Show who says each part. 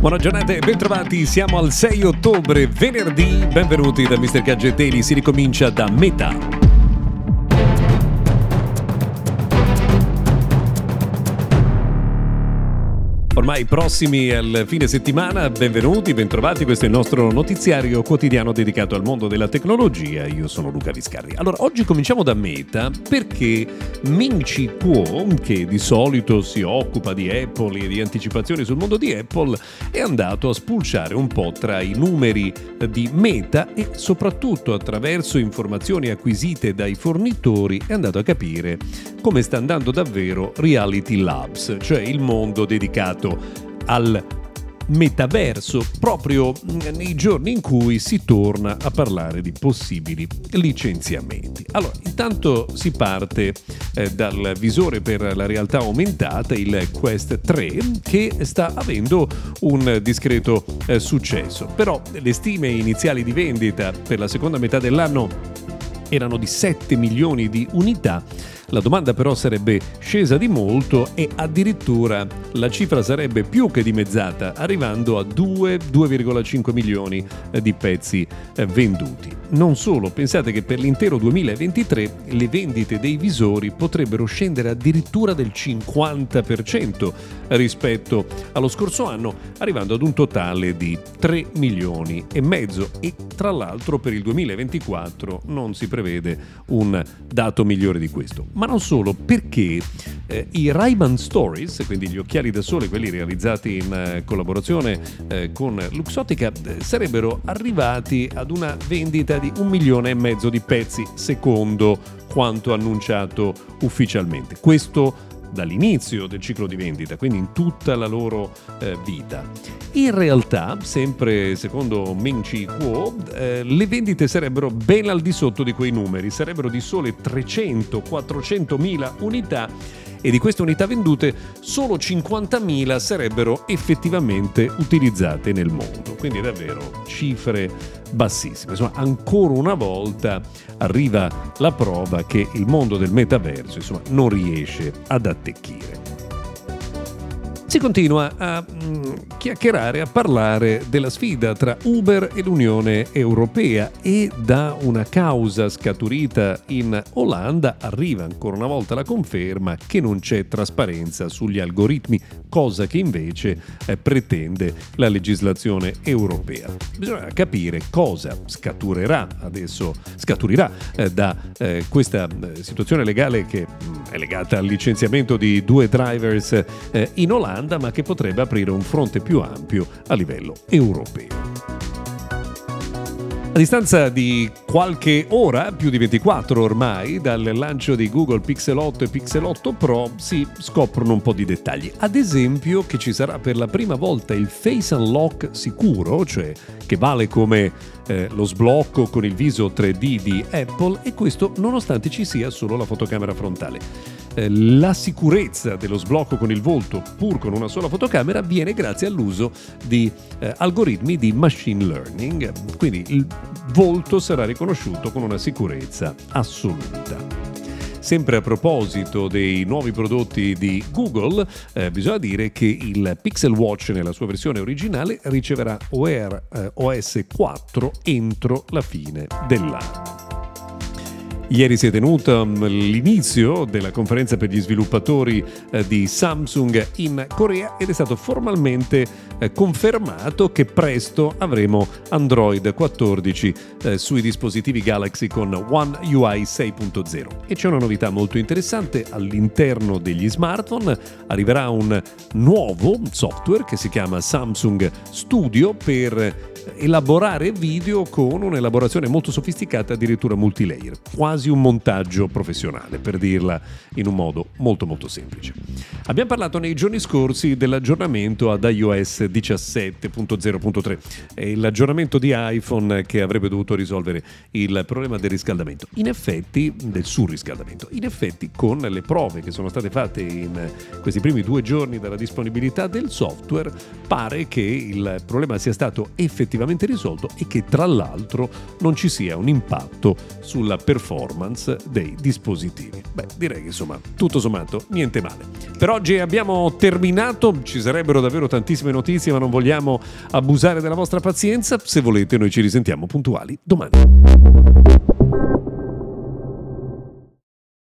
Speaker 1: Buona giornata e bentrovati, siamo al 6 ottobre, venerdì, benvenuti da Mr. Gadget Daily, si ricomincia da metà. Ormai prossimi al fine settimana, benvenuti, bentrovati, questo è il nostro notiziario quotidiano dedicato al mondo della tecnologia. Io sono Luca Viscardi. Allora, oggi cominciamo da Meta perché Ming Chi Kuo, che di solito si occupa di Apple e di anticipazioni sul mondo di Apple, è andato a spulciare un po' tra i numeri di Meta e soprattutto attraverso informazioni acquisite dai fornitori è andato a capire come sta andando davvero Reality Labs, cioè il mondo dedicato al metaverso proprio nei giorni in cui si torna a parlare di possibili licenziamenti. Allora, intanto si parte eh, dal visore per la realtà aumentata, il Quest 3, che sta avendo un discreto eh, successo. Però le stime iniziali di vendita per la seconda metà dell'anno erano di 7 milioni di unità la domanda però sarebbe scesa di molto e addirittura la cifra sarebbe più che dimezzata, arrivando a 2-2,5 milioni eh, di pezzi eh, venduti. Non solo, pensate che per l'intero 2023 le vendite dei visori potrebbero scendere addirittura del 50% rispetto allo scorso anno, arrivando ad un totale di 3 milioni e mezzo e tra l'altro per il 2024 non si prevede un dato migliore di questo ma non solo, perché eh, i Ray-Ban Stories, quindi gli occhiali da sole, quelli realizzati in eh, collaborazione eh, con Luxottica, eh, sarebbero arrivati ad una vendita di un milione e mezzo di pezzi, secondo quanto annunciato ufficialmente. Questo dall'inizio del ciclo di vendita, quindi in tutta la loro eh, vita. In realtà, sempre secondo Ming Chi Kuo, eh, le vendite sarebbero ben al di sotto di quei numeri, sarebbero di sole 300-400 mila unità e di queste unità vendute solo 50.000 sarebbero effettivamente utilizzate nel mondo. Quindi davvero cifre bassissime. Insomma, ancora una volta arriva la prova che il mondo del metaverso insomma, non riesce ad attecchire si continua a mm, chiacchierare, a parlare della sfida tra Uber e l'Unione Europea e da una causa scaturita in Olanda arriva ancora una volta la conferma che non c'è trasparenza sugli algoritmi, cosa che invece eh, pretende la legislazione europea. Bisogna capire cosa scaturerà adesso, scaturirà eh, da eh, questa situazione legale che mm, è legata al licenziamento di due drivers in Olanda domanda ma che potrebbe aprire un fronte più ampio a livello europeo. A distanza di qualche ora, più di 24 ormai, dal lancio di Google Pixel 8 e Pixel 8 Pro, si scoprono un po' di dettagli. Ad esempio che ci sarà per la prima volta il Face Unlock sicuro, cioè che vale come eh, lo sblocco con il viso 3D di Apple e questo nonostante ci sia solo la fotocamera frontale. Eh, la sicurezza dello sblocco con il volto pur con una sola fotocamera avviene grazie all'uso di eh, algoritmi di machine learning, quindi il volto sarà riconosciuto con una sicurezza assoluta. Sempre a proposito dei nuovi prodotti di Google, eh, bisogna dire che il Pixel Watch nella sua versione originale riceverà Wear eh, OS 4 entro la fine dell'anno. Ieri si è tenuto mm, l'inizio della conferenza per gli sviluppatori eh, di Samsung in Corea ed è stato formalmente eh, confermato che presto avremo Android 14 eh, sui dispositivi Galaxy con One UI 6.0. E c'è una novità molto interessante all'interno degli smartphone, arriverà un nuovo software che si chiama Samsung Studio per elaborare video con un'elaborazione molto sofisticata, addirittura multilayer, quasi un montaggio professionale, per dirla in un modo molto molto semplice. Abbiamo parlato nei giorni scorsi dell'aggiornamento ad iOS 17.0.3, è l'aggiornamento di iPhone che avrebbe dovuto risolvere il problema del riscaldamento. In effetti, del surriscaldamento, in effetti con le prove che sono state fatte in questi primi due giorni dalla disponibilità del software, pare che il problema sia stato effettivamente definitivamente risolto e che tra l'altro non ci sia un impatto sulla performance dei dispositivi. Beh, direi che insomma, tutto sommato, niente male. Per oggi abbiamo terminato, ci sarebbero davvero tantissime notizie, ma non vogliamo abusare della vostra pazienza. Se volete, noi ci risentiamo puntuali domani.